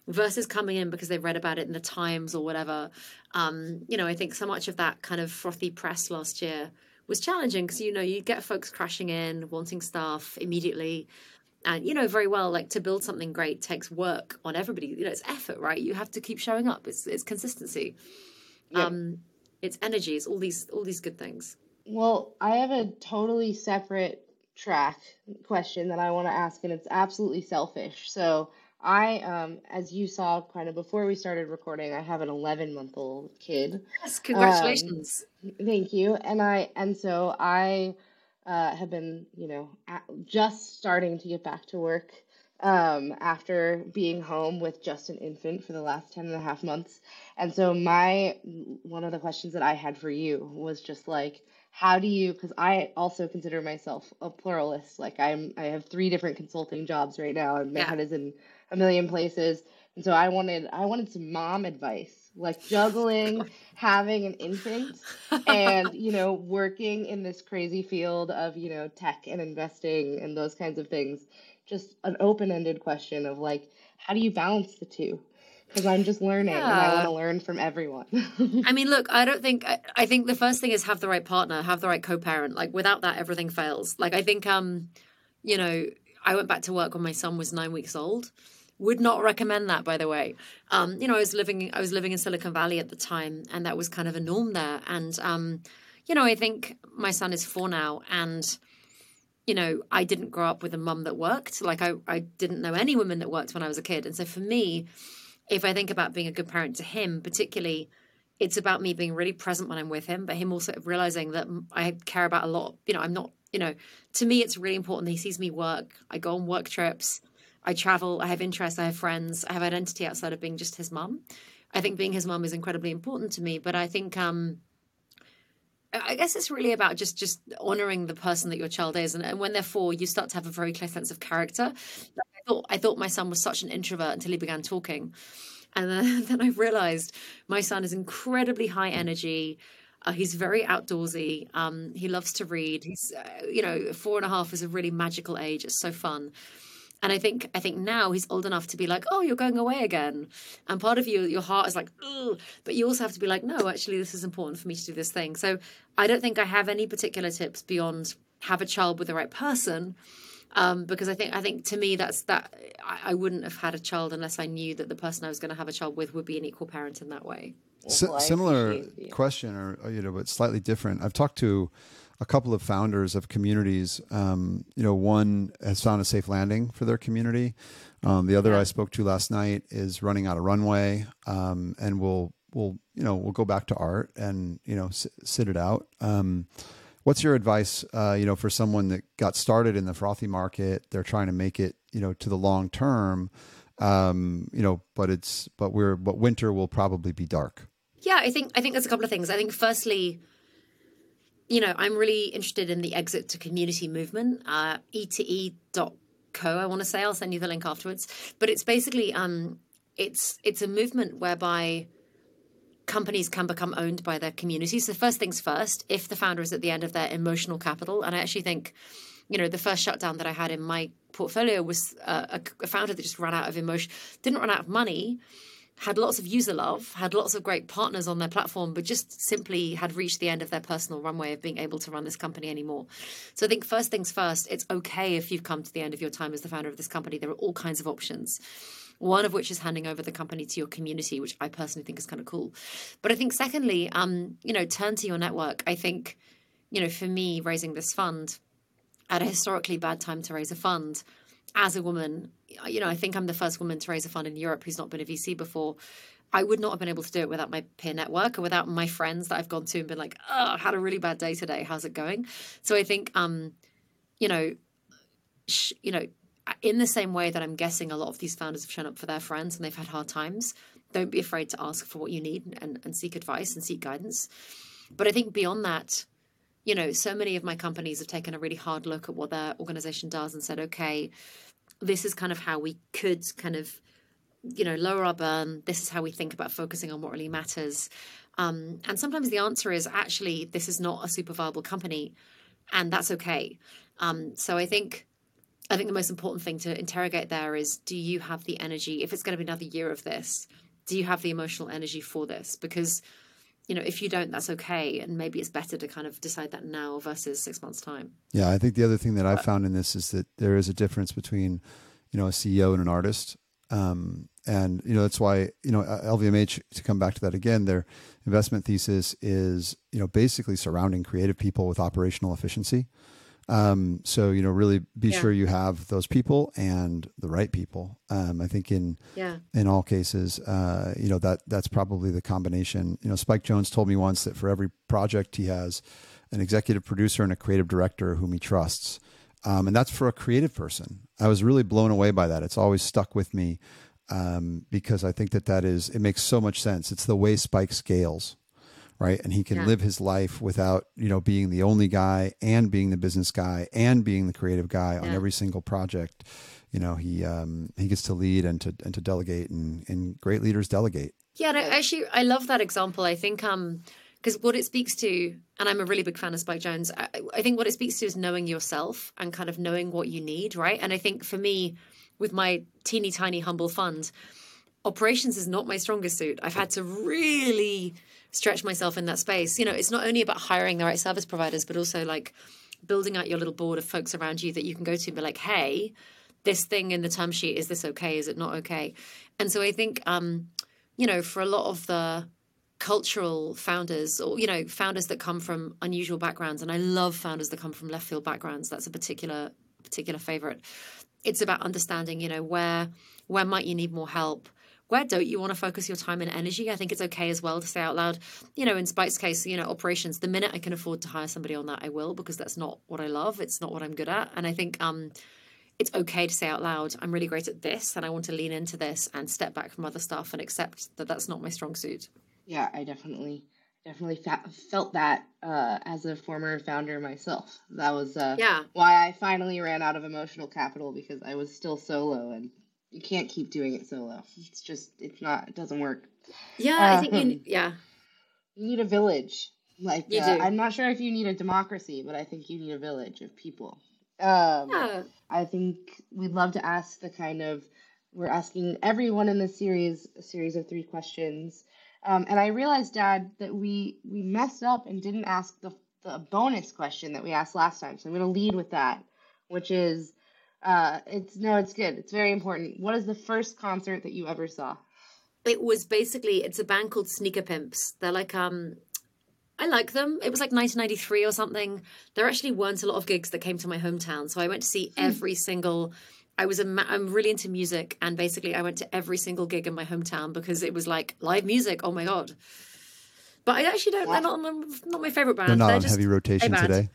H: versus coming in because they've read about it in the Times or whatever. Um, you know, I think so much of that kind of frothy press last year was challenging because you know you get folks crashing in, wanting stuff immediately, and you know very well like to build something great takes work on everybody. You know it's effort right? You have to keep showing up. It's it's consistency. Yeah. um it's energy. It's all these all these good things.
I: Well i have a totally separate track question that i want to ask and it's absolutely selfish. So i um as you saw kind of before we started recording i have an 11 month old kid.
H: Yes congratulations.
I: um, thank you. And i and so i uh, have been, you know, just starting to get back to work um, after being home with just an infant for the last 10 and a half months. And so, my one of the questions that I had for you was just like, how do you because i also consider myself a pluralist like i'm i have three different consulting jobs right now and my yeah. head is in a million places and so i wanted i wanted some mom advice like juggling [laughs] having an infant and you know working in this crazy field of you know tech and investing and those kinds of things just an open-ended question of like how do you balance the two because i'm just learning yeah. and i want to learn from everyone
H: i mean look i don't think I, I think the first thing is have the right partner have the right co-parent like without that everything fails like i think um you know I went back to work when my son was nine weeks old. Would not recommend that, by the way. Um, you know, I was living I was living in Silicon Valley at the time, and that was kind of a norm there. And um, you know, I think my son is four now, and you know, I didn't grow up with a mum that worked. Like I, I didn't know any women that worked when I was a kid. And so for me, if I think about being a good parent to him, particularly, it's about me being really present when I'm with him, but him also realizing that I care about a lot. You know, I'm not, you know, to me, it's really important that he sees me work. I go on work trips. I travel. I have interests. I have friends. I have identity outside of being just his mum. I think being his mum is incredibly important to me. But I think, um, I guess it's really about just just honoring the person that your child is, and, and when they're four, you start to have a very clear sense of character. I thought I thought my son was such an introvert until he began talking, and then, [laughs] then I realized my son is incredibly high energy. Uh, he's very outdoorsy. Um, he loves to read. He's, uh, you know, four and a half is a really magical age. It's so fun. And I think I think now he's old enough to be like, oh, you're going away again. And part of you, your heart is like, Ugh. but you also have to be like, no, actually, this is important for me to do this thing. So I don't think I have any particular tips beyond have a child with the right person. Um, because I think I think to me that's that I, I, wouldn't have had a child unless I knew that the person I was going to have a child with would be an equal parent in that way.
G: S- similar question, or you know, but slightly different. I've talked to a couple of founders of communities. Um, you know, one has found a safe landing for their community. Um, the other yeah. I spoke to last night is running out of runway, um, and will will you know we'll go back to art and you know s- sit it out. Um, what's your advice? Uh, you know, for someone that got started in the frothy market, they're trying to make it you know to the long term. Um, you know, but it's but we're but winter will probably be dark.
H: Yeah, I think I think there's a couple of things. I think firstly you know, I'm really interested in the exit to community movement, uh, e2e.co, I want to say. I'll send you the link afterwards. But it's basically, um, it's it's a movement whereby companies can become owned by their communities. So first things first, if the founder is at the end of their emotional capital, and I actually think, you know, the first shutdown that I had in my portfolio was uh, a, a founder that just ran out of emotion, didn't run out of money, had lots of user love, had lots of great partners on their platform, but just simply had reached the end of their personal runway of being able to run this company anymore. So I think first things first, it's okay if you've come to the end of your time as the founder of this company. There are all kinds of options. One of which is handing over the company to your community, which I personally think is kind of cool. But I think secondly, um, you know, turn to your network. I think, you know, for me, raising this fund at a historically bad time to raise a fund as a woman, you know, I think I'm the first woman to raise a fund in Europe who's not been a VC before. I would not have been able to do it without my peer network or without my friends that I've gone to and been like, oh, I had a really bad day today. How's it going? So I think, um, you know, sh- you know, in the same way that I'm guessing a lot of these founders have shown up for their friends and they've had hard times, don't be afraid to ask for what you need and, and seek advice and seek guidance. But I think beyond that, you know, so many of my companies have taken a really hard look at what their organization does and said, okay, this is kind of how we could kind of you know lower our burn. This is how we think about focusing on what really matters. Um, and sometimes the answer is actually this is not a super viable company and that's okay. Um, so i think i think the most important thing to interrogate there is do you have the energy if it's going to be another year of this do you have the emotional energy for this? Because you know, if you don't, that's okay. And maybe it's better to kind of decide that now versus six months' time.
G: Yeah, I think the other thing that I've found in this is that there is a difference between, you know, a CEO and an artist. Um, and, you know, that's why, you know, LVMH, to come back to that again, their investment thesis is, you know, basically surrounding creative people with operational efficiency. Um, so you know, really be yeah. sure you have those people and the right people. Um, I think in yeah. in all cases, uh, you know that that's probably the combination. You know, Spike Jonze told me once that for every project he has an executive producer and a creative director whom he trusts, um, and that's for a creative person. I was really blown away by that. It's always stuck with me um, because I think that that is it makes so much sense. It's the way Spike scales right? And he can yeah. live his life without, you know, being the only guy and being the business guy and being the creative guy yeah. on every single project. You know, he um, he gets to lead and to and to delegate, and, and great leaders delegate.
H: Yeah, no, actually, I love that example. I think um, because what it speaks to, and I'm a really big fan of Spike Jonze. I, I think what it speaks to is knowing yourself and kind of knowing what you need, right? And I think for me, with my teeny tiny humble fund, operations is not my strongest suit. I've had to really stretch myself in that space. You know, it's not only about hiring the right service providers, but also like building out your little board of folks around you that you can go to and be like, hey, this thing in the term sheet is this okay? Is it not okay? And so I think, um, you know, for a lot of the cultural founders or you know founders that come from unusual backgrounds and i love founders that come from left field backgrounds that's a particular particular favorite it's about understanding you know where where might you need more help where don't you want to focus your time and energy? I think it's okay as well to say out loud you know in spike's case you know operations the minute i can afford to hire somebody on that i will because that's not what i love. It's not what i'm good at. And i think um it's okay to say out loud i'm really great at this and i want to lean into this and step back from other stuff and accept that that's not my strong suit.
I: Yeah, I definitely definitely felt that uh, as a former founder myself. That was uh,
H: yeah.
I: why I finally ran out of emotional capital because I was still solo and you can't keep doing it solo. It's just it's not it doesn't work.
H: Yeah, uh, I think you, um, yeah.
I: You need a village. Like uh, I'm not sure if you need a democracy, but I think you need a village of people. Um, yeah. I think we'd love to ask the kind of we're asking everyone in this series a series of three questions um, and I realized, Dad, that we we messed up and didn't ask the the bonus question that we asked last time. So I'm going to lead with that, which is, uh, it's no, it's good. It's very important. What is the first concert that you ever saw?
H: It was basically it's a band called Sneaker Pimps. They're like um I like them. It was like 1993 or something. There actually weren't a lot of gigs that came to my hometown, so I went to see hmm. every single I was a ma- I'm really into music, and basically I went to every single gig in my hometown because it was like live music. Oh my god! But I actually don't. They're not, not my favorite band.
G: They're not
H: they're
G: on heavy rotation today.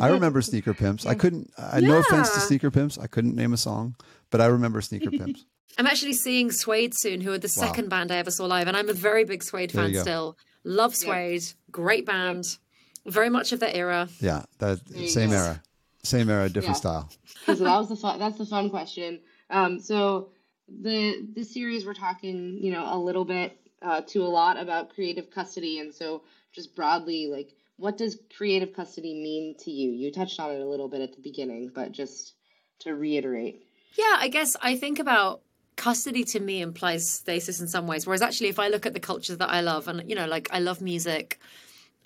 G: I remember Sneaker Pimps. I couldn't. I, yeah. No offense to Sneaker Pimps. I couldn't name a song, but I remember Sneaker [laughs] Pimps.
H: I'm actually seeing Suede soon, who are the wow. second band I ever saw live, and I'm a very big Suede fan still. Love Suede, yeah. great band, very much of their era.
G: Yeah, that same go. era. Same era, different yeah. style. [laughs]
I: so that was the fun. That's the fun question. Um, so the this series we're talking, you know, a little bit uh, to a lot about creative custody, and so just broadly, like, what does creative custody mean to you? You touched on it a little bit at the beginning, but just to reiterate.
H: Yeah, I guess I think about custody to me implies stasis in some ways. Whereas actually, if I look at the cultures that I love, and you know, like I love music,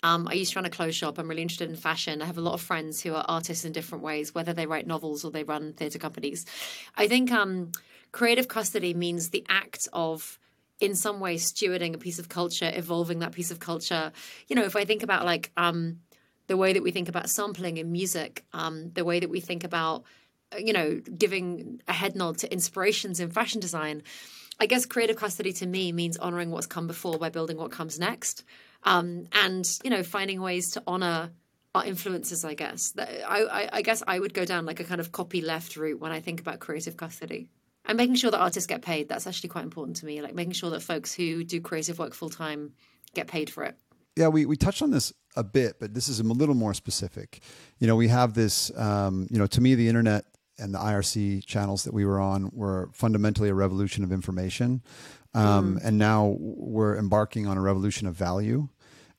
H: um, I used to run a clothes shop. I'm really interested in fashion. I have a lot of friends who are artists in different ways, whether they write novels or they run theatre companies. I think um, creative custody means the act of in some way stewarding a piece of culture, evolving that piece of culture. You know, if I think about like um, the way that we think about sampling in music, um, the way that we think about, you know, giving a head nod to inspirations in fashion design, I guess creative custody to me means honoring what's come before by building what comes next um, and you know finding ways to honor our influences. I guess I, I, I guess I would go down like a kind of copy left route when I think about creative custody and making sure that artists get paid. That's actually quite important to me. Like making sure that folks who do creative work full time get paid for it.
G: Yeah, we, we touched on this a bit, but this is a little more specific. You know, we have this, um, you know, to me, the internet and the IRC channels that we were on were fundamentally a revolution of information. Um, mm. And now we're embarking on a revolution of value.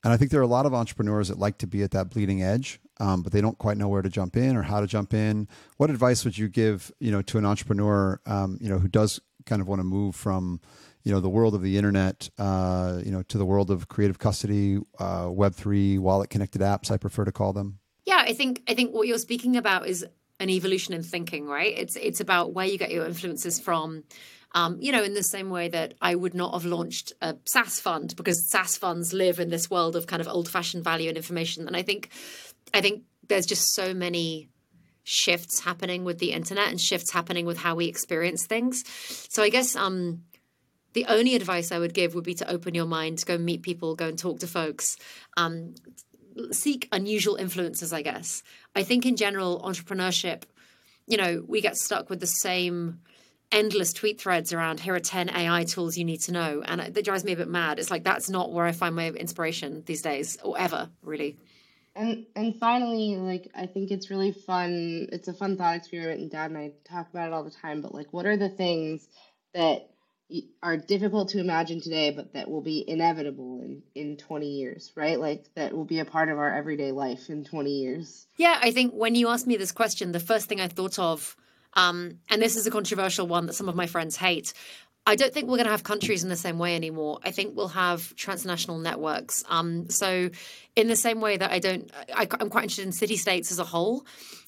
G: And I think there are a lot of entrepreneurs that like to be at that bleeding edge, um, but they don't quite know where to jump in or how to jump in. What advice would you give, you know, to an entrepreneur, um, you know, who does kind of want to move from, you know, the world of the internet, uh, you know, to the world of creative custody, uh, Web three, wallet connected apps? I prefer to call them.
H: Yeah, I think I think what you're speaking about is an evolution in thinking, right? It's it's about where you get your influences from. Um, you know, in the same way that I would not have launched a SaaS fund because SaaS funds live in this world of kind of old fashioned value and information. And I think, I think there's just so many shifts happening with the internet and shifts happening with how we experience things. So I guess um, the only advice I would give would be to open your mind, go meet people, go and talk to folks. Um, seek unusual influences, I guess. I think in general, entrepreneurship, you know, we get stuck with the same endless tweet threads around here are 10 AI tools you need to know. And that drives me a bit mad. It's like that's not where I find my inspiration these days or ever, really.
I: And and finally, like I think it's really fun. It's a fun thought experiment, and Dad and I talk about it all the time. But like, what are the things that are difficult to imagine today, but that will be inevitable in in twenty years, right? Like that will be a part of our everyday life in twenty years.
H: Yeah, I think when you asked me this question, the first thing I thought of um, and this is a controversial one that some of my friends hate. I don't think we're going to have countries in the same way anymore. I think we'll have transnational networks. Um, so, in the same way that I don't, I, I'm quite interested in city states as a whole.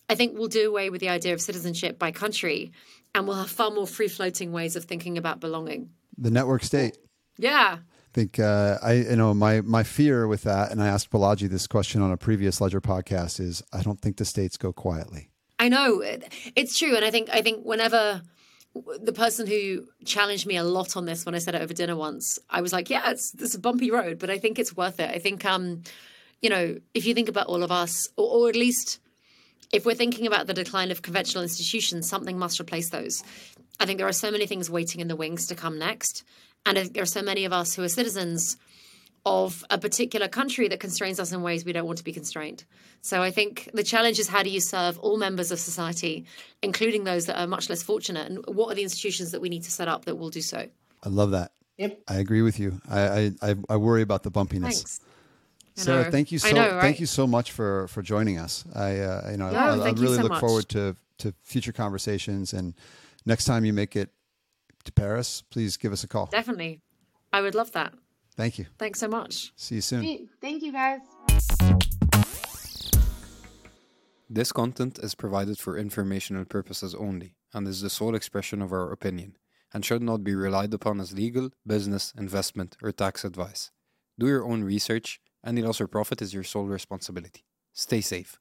H: I think we'll do away with the idea of citizenship by country, and we'll have far more free floating ways of thinking about belonging.
G: The network state.
H: Yeah.
G: I think uh, I you know my my fear with that, and I asked Balaji this question on a previous Ledger podcast is I don't think the states go quietly.
H: I know it's true, and I think I think whenever the person who challenged me a lot on this when I said it over dinner once, I was like, "Yeah, it's this a bumpy road, but I think it's worth it." I think, um, you know, if you think about all of us, or, or at least if we're thinking about the decline of conventional institutions, something must replace those. I think there are so many things waiting in the wings to come next, and there are so many of us who are citizens of a particular country that constrains us in ways we don't want to be constrained. So I think the challenge is how do you serve all members of society, including those that are much less fortunate, and what are the institutions that we need to set up that will do so?
G: I love that.
I: Yep.
G: I agree with you. I I, I worry about the bumpiness.
H: Thanks.
G: Sarah, thank you so
H: know, right?
G: thank you so much for for joining us. I uh, you know
H: No,
G: I, I
H: thank you
G: really
H: so
G: look
H: much.
G: forward to to future conversations and next time you make it to Paris, please give us a call.
H: Definitely. I would love that.
G: Thank you.
H: Thanks so much.
G: See you soon.
I: Thank you guys.
E: This content is provided for informational purposes only and is the sole expression of our opinion and should not be relied upon as legal, business, investment, or tax advice. Do your own research. Any loss or profit is your sole responsibility. Stay safe.